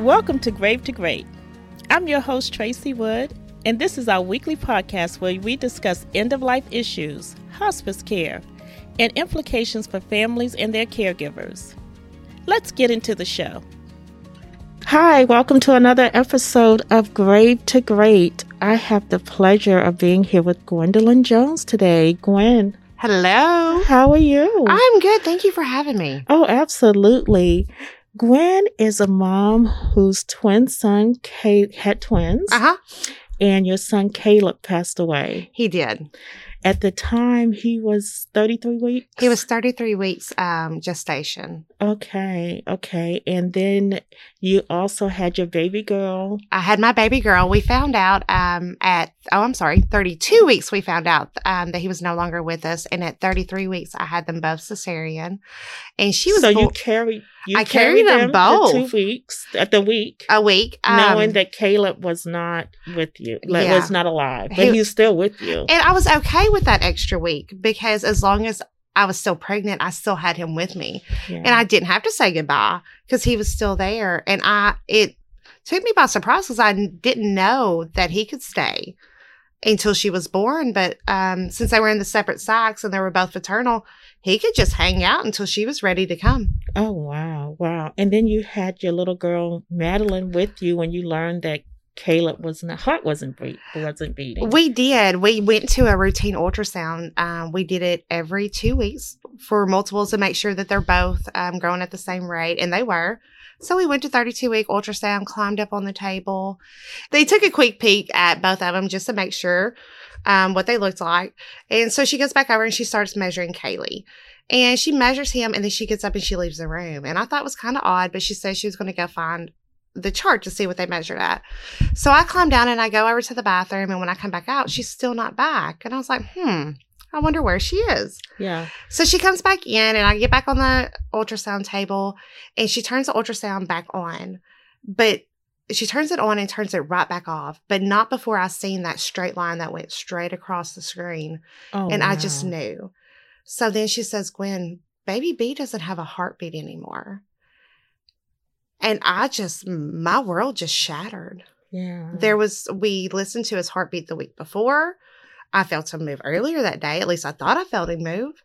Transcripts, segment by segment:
Welcome to Grave to Great. I'm your host, Tracy Wood, and this is our weekly podcast where we discuss end of life issues, hospice care, and implications for families and their caregivers. Let's get into the show. Hi, welcome to another episode of Grave to Great. I have the pleasure of being here with Gwendolyn Jones today. Gwen, Hello. how are you? I'm good. Thank you for having me. Oh, absolutely. Gwen is a mom whose twin son Kate had twins, Uh huh. and your son Caleb passed away. He did. At the time, he was 33 weeks. He was 33 weeks um, gestation. Okay, okay. And then you also had your baby girl. I had my baby girl. We found out um, at, oh, I'm sorry, 32 weeks, we found out um, that he was no longer with us. And at 33 weeks, I had them both cesarean. And she was so bo- you carried you I carried them the both. two weeks at the week, a week. um, knowing that Caleb was not with you, like, Yeah. was not alive, but He- he was still with you. And I was okay with that extra week because as long as I was still pregnant, I still had him with me. Yeah. and I didn't have to say goodbye because he was still there. And I, it took me by surprise because I didn't know that he could stay until she was born. But um, since they were in the separate sacs and they were both maternal, he could just hang out until she was ready to come. Oh wow, wow! And then you had your little girl Madeline with you when you learned that Caleb was not heart wasn't beat, wasn't beating. We did. We went to a routine ultrasound. Um, we did it every two weeks for multiples to make sure that they're both um, growing at the same rate, and they were. So we went to 32 week ultrasound, climbed up on the table. They took a quick peek at both of them just to make sure um, what they looked like. And so she goes back over and she starts measuring Kaylee. And she measures him and then she gets up and she leaves the room. And I thought it was kind of odd, but she says she was going to go find the chart to see what they measured at. So I climb down and I go over to the bathroom. And when I come back out, she's still not back. And I was like, hmm, I wonder where she is. yeah, So she comes back in and I get back on the ultrasound table and she turns the ultrasound back on. But she turns it on and turns it right back off, but not before I seen that straight line that went straight across the screen. oh, and I just knew. So then she says, Gwen, baby B doesn't have a heartbeat anymore. And I just, my world just shattered. Yeah, There was, we listened to his heartbeat the week before. I felt him move earlier that day. At least I thought I felt him move.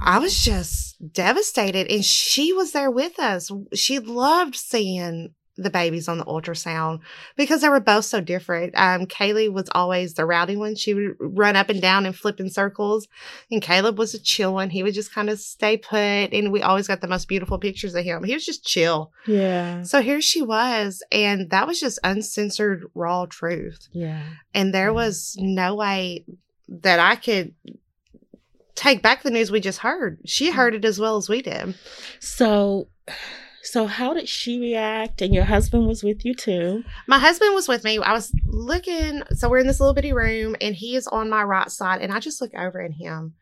I was just devastated. And she was there with us. She loved seeing the babies on the ultrasound because they were both so different. Um, Kaylee was always the rowdy one. She would run up and down and flip in circles. And Caleb was a chill one. He would just kind of stay put. And we always got the most beautiful pictures of him. He was just chill. yeah, So here she was, and that was just uncensored, raw truth. yeah. And there Yeah. was no way that I could take back the news we just heard. She heard it as well as we did. So, so how did she react? And your husband was with you too. My husband was with me. I was looking, so we're in this little bitty room, and he is on my right side, and I just look over at him.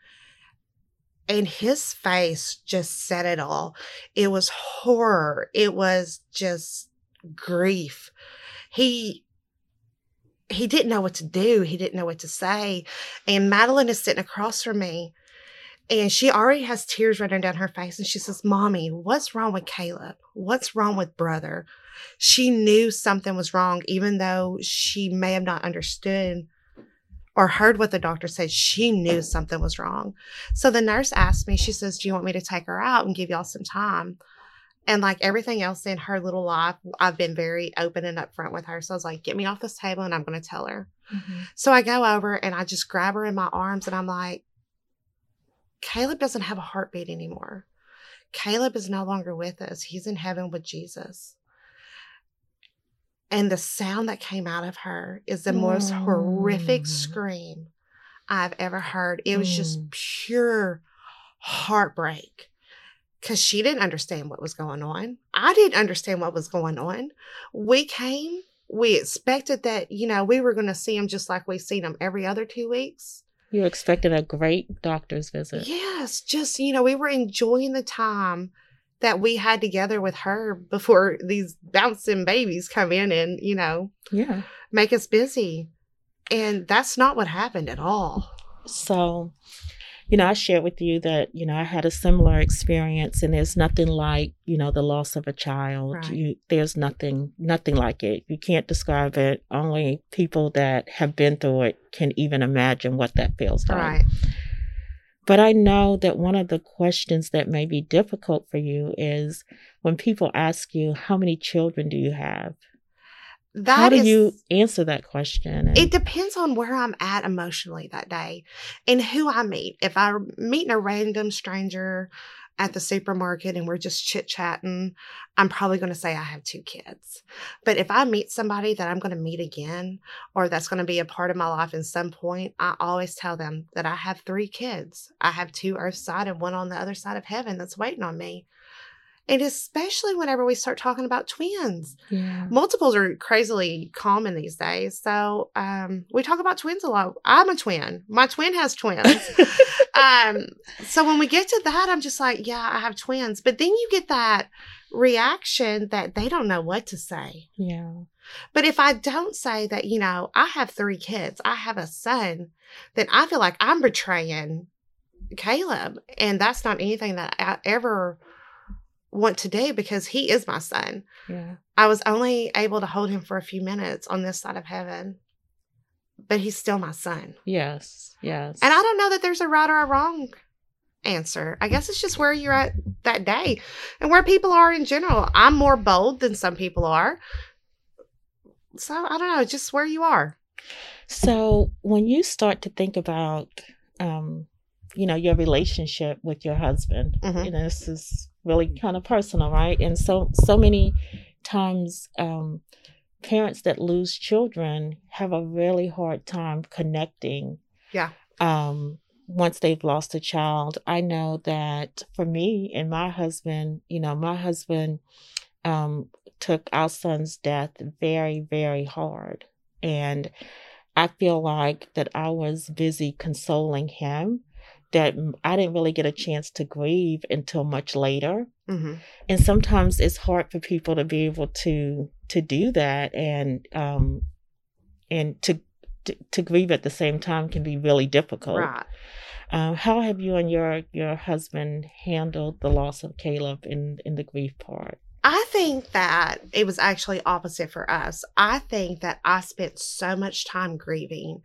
And his face just said it all. It was horror. It was just grief. He he didn't know what to do. He didn't know what to say. And Madeline is sitting across from me. And she already has tears running down her face. And she says, Mommy, what's wrong with Caleb? What's wrong with brother? She knew something was wrong, even though she may have not understood or heard what the doctor said. She knew something was wrong. So the nurse asked me, she says, Do you want me to take her out and give y'all some time? And like everything else in her little life, I've been very open and upfront with her. So I was like, Get me off this table and I'm going to tell her. Mm-hmm. So I go over and I just grab her in my arms and I'm like, Caleb doesn't have a heartbeat anymore. Caleb is no longer with us. He's in heaven with Jesus. And the sound that came out of her is the most horrific Mm. scream I've ever heard. It was just Mm. pure heartbreak because she didn't understand what was going on. I didn't understand what was going on. We came, we expected that, you know, we were going to see him just like we've seen him every other two weeks. You expected a great doctor's visit. Yes, just, you know, we were enjoying the time that we had together with her before these bouncing babies come in and, you know, Yeah. make us busy. And that's not what happened at all. So you know, I shared with you that, you know, I had a similar experience and there's nothing like, you know, the loss of a child. Right. You, there's nothing, nothing like it. You can't describe it. Only people that have been through it can even imagine what that feels like. Right. But I know that one of the questions that may be difficult for you is when people ask you, how many children do you have? That how do is- you answer that question? And- It depends on where I'm at emotionally that day and who I meet. If I'm meeting a random stranger at the supermarket and we're just chit chatting, I'm probably going to say I have two kids. But if I meet somebody that I'm going to meet again or that's going to be a part of my life at some point, I always tell them that I have three kids. I have two earth side and one on the other side of heaven that's waiting on me. And especially whenever we start talking about twins yeah. multiples are crazily common these days. So um, we talk about twins a lot. I'm a twin. My twin has twins. um, so when we get to that, I'm just like, yeah, I have twins. But then you get that reaction that they don't know what to say. yeah. But if I don't say that, you know, I have three kids, I have a son, then I feel like I'm betraying Caleb. And that's not anything that I ever want to do because he is my son. Yeah. I was only able to hold him for a few minutes on this side of heaven, but he's still my son. Yes. Yes. And I don't know that there's a right or a wrong answer. I guess it's just where you're at that day and where people are in general. I'm more bold than some people are. So I don't know, just where you are. So when you start to think about, um, you know, your relationship with your husband, Mhm. you know, this is really kind of personal, right? And so, so many times, um, parents that lose children have a really hard time connecting. Yeah. Um, once they've lost a child, I know that for me and my husband, you know, my husband, um, took our son's death very, very hard. And I feel like that I was busy consoling him, that I didn't really get a chance to grieve until much later. hmm And sometimes it's hard for people to be able to to do that and um and to to, to grieve at the same time can be really difficult. Right. Um, how have you and your your husband handled the loss of Caleb in in the grief part? I think that it was actually opposite for us. I think that I spent so much time grieving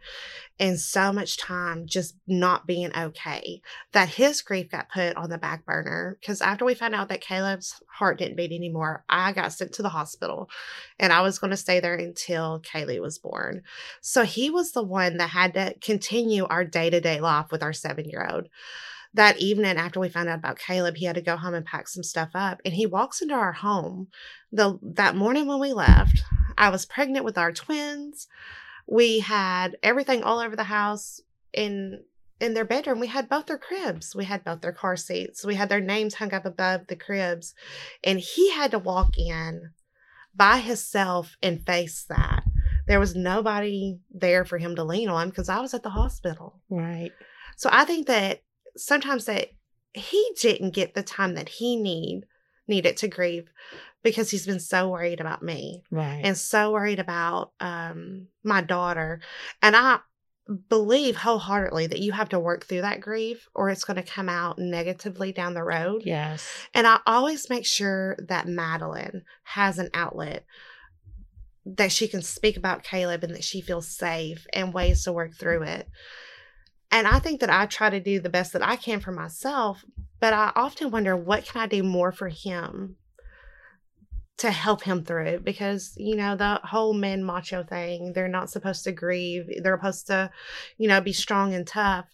and so much time just not being okay that his grief got put on the back burner. Because after we found out that Caleb's heart didn't beat anymore, I got sent to the hospital and I was going to stay there until Kaylee was born. So he was the one that had to continue our day to day life with our seven year old that evening after we found out about Caleb, he had to go home and pack some stuff up. And he walks into our home the that morning when we left. I was pregnant with our twins. We had everything all over the house in in their bedroom. We had both their cribs. We had both their car seats. We had their names hung up above the cribs. And he had to walk in by himself and face that. There was nobody there for him to lean on because I was at the hospital. Right. So I think that sometimes that he didn't get the time that he need needed to grieve because he's been so worried about me Right. and so worried about um my daughter and I believe wholeheartedly that you have to work through that grief or it's going to come out negatively down the road. yes. And I always make sure that Madeline has an outlet that she can speak about Caleb and that she feels safe and ways to work through it. And I think that I try to do the best that I can for myself, but I often wonder what can I do more for him to help him through it because you know the whole men macho thing they're not supposed to grieve they're supposed to you know be strong and tough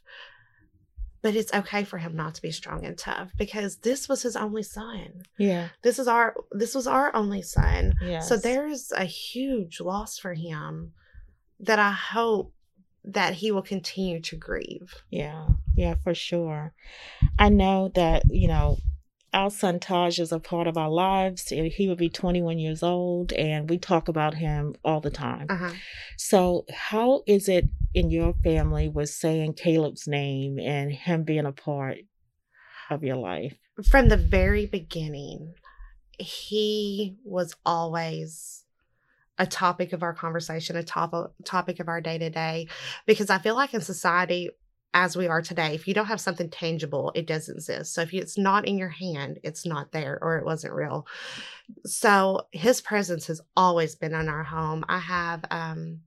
but it's okay for him not to be strong and tough because this was his only son Yeah. this is our this was our only son Yes. so there's a huge loss for him that i hope that he will continue to grieve Yeah, yeah, for sure. I know that, you know, our son Taj is a part of our lives. He will be 21 years old, and we talk about him all the time. uh-huh So, how is it in your family with saying Caleb's name and him being a part of your life? from the very beginning, he was always a topic of our conversation, a top topic of our day to day, because I feel like in society, as we are today. If you don't have something tangible, it doesn't exist. So if it's not in your hand, it's not there or it wasn't real. So his presence has always been in our home. I have um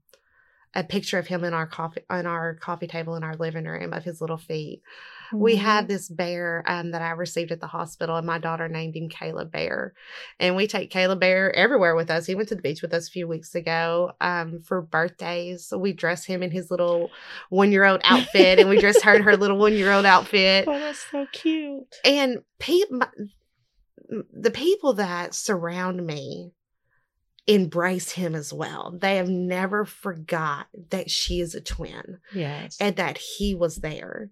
a picture of him in our coffee on our coffee table in our living room of his little feet. Mm-hmm. We had this bear um, that I received at the hospital, and my daughter named him Caleb Bear. And we take Caleb Bear everywhere with us. He went to the beach with us a few weeks ago um, for birthdays. So we dress him in his little one year old outfit, and we dressed her in her little one year old outfit. Oh, that's so cute. And people, the people that surround me embrace him as well. They have never forgot that she is a twin. Yes. And that he was there.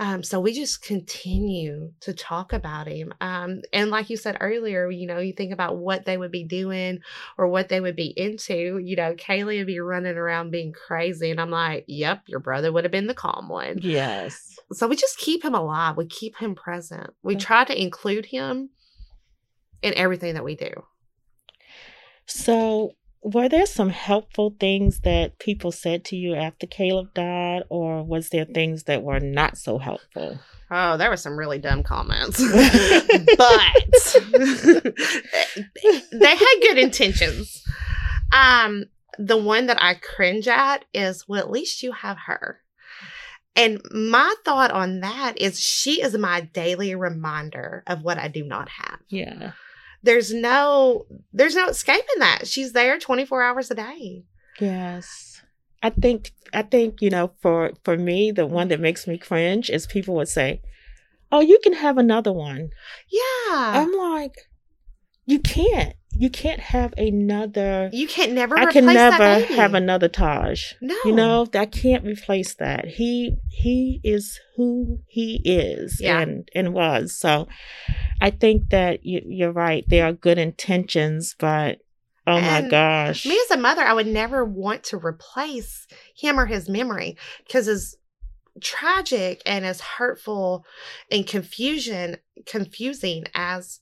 Um, so we just continue to talk about him. Um, and like you said earlier, you know, you think about what they would be doing or what they would be into. You know, Kaylee would be running around being crazy. And I'm like, yep, your brother would have been the calm one. Yes. So we just keep him alive. We keep him present. We try to include him in everything that we do. So, were there some helpful things that people said to you after Caleb died, or was there things that were not so helpful? Oh, there were some really dumb comments, but they had good intentions. Um, the one that I cringe at is, well, at least you have her. And my thought on that is she is my daily reminder of what I do not have. Yeah there's no there's no escaping that. She's there 24 hours a day. Yes. I think I think, you know, for for me, the one that makes me cringe is people would say, "Oh, you can have another one." Yeah. I'm like, you can't. You can't have another. You can't never. I can never have another Taj. No, you know that can't replace that. He he is who he is yeah. and and was. So, I think that you, you're right. There are good intentions, but oh and my gosh, me as a mother, I would never want to replace him or his memory because as tragic and as hurtful and confusion confusing as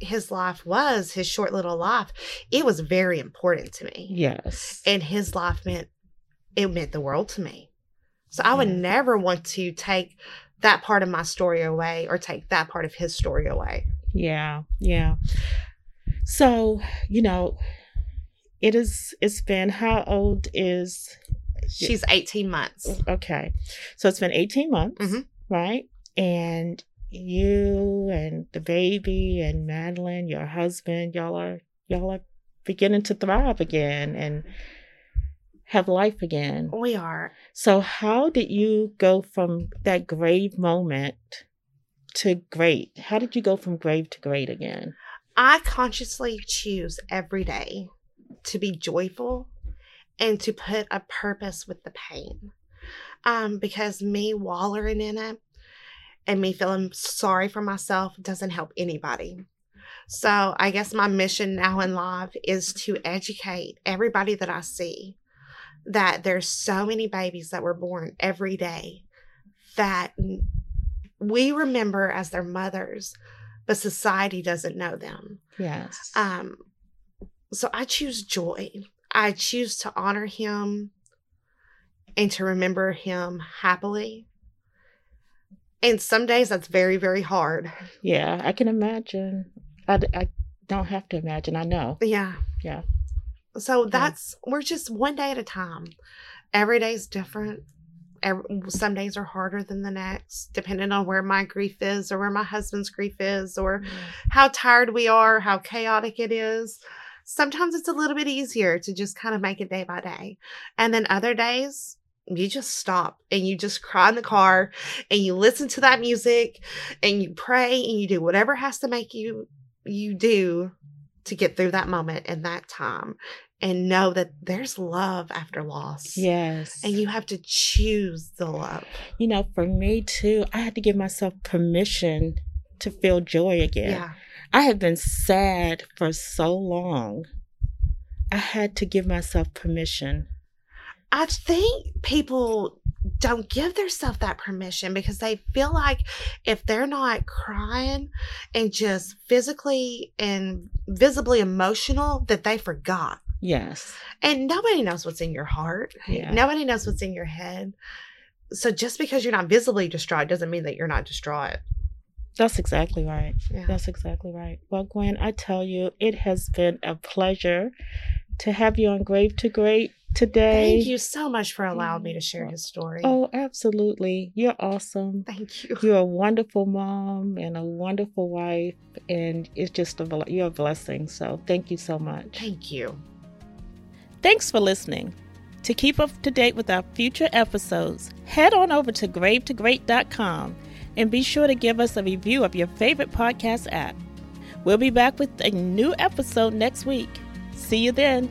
his life was, his short little life, it was very important to me. Yes. And his life meant it meant the world to me. So I would never want to take that part of my story away or take that part of his story away. Yeah. Yeah. So, you know, it is it's been how old is she's 18 months. Okay. So it's been 18 months, mm-hmm. right? And you and the baby and Madeline, your husband, y'all are y'all are beginning to thrive again and have life again. We are. So how did you go from that grave moment to great? How did you go from grave to great again? I consciously choose every day to be joyful and to put a purpose with the pain. Um, because me wallowing in it and me feeling sorry for myself doesn't help anybody. So I guess my mission now in life is to educate everybody that I see that there's so many babies that were born every day that we remember as their mothers, but society doesn't know them. Yes. Um so I choose joy. I choose to honor him and to remember him happily and some days that's very, very hard. Yeah, I can imagine. I, I don't have to imagine. I know. Yeah. Yeah. So that's, yeah. we're just one day at a time. Every day is different. Every, some days are harder than the next, depending on where my grief is or where my husband's grief is or mm-hmm. how tired we are, how chaotic it is. Sometimes it's a little bit easier to just kind of make it day by day. And then other days, you just stop and you just cry in the car and you listen to that music and you pray and you do whatever has to make you you do to get through that moment and that time and know that there's love after loss. Yes. And you have to choose the love. You know, for me too, I had to give myself permission to feel joy again. Yeah. I have been sad for so long. I had to give myself permission I think people don't give themselves that permission because they feel like if they're not crying and just physically and visibly emotional, that they forgot. Yes. And nobody knows what's in your heart. Yeah. Nobody knows what's in your head. so just because you're not visibly distraught doesn't mean that you're not distraught. That's exactly right. Yeah. That's exactly right. Well, Gwen, I tell you, it has been a pleasure to have you on Grave to Great today. Thank you so much for allowing me to share his story. Oh, absolutely. You're awesome. Thank you. You're a wonderful mom and a wonderful wife, and it's just a you're a blessing. So thank you so much. Thank you. Thanks for listening. To keep up to date with our future episodes, head on over to gravetogreat.com and be sure to give us a review of your favorite podcast app. We'll be back with a new episode next week. See you then.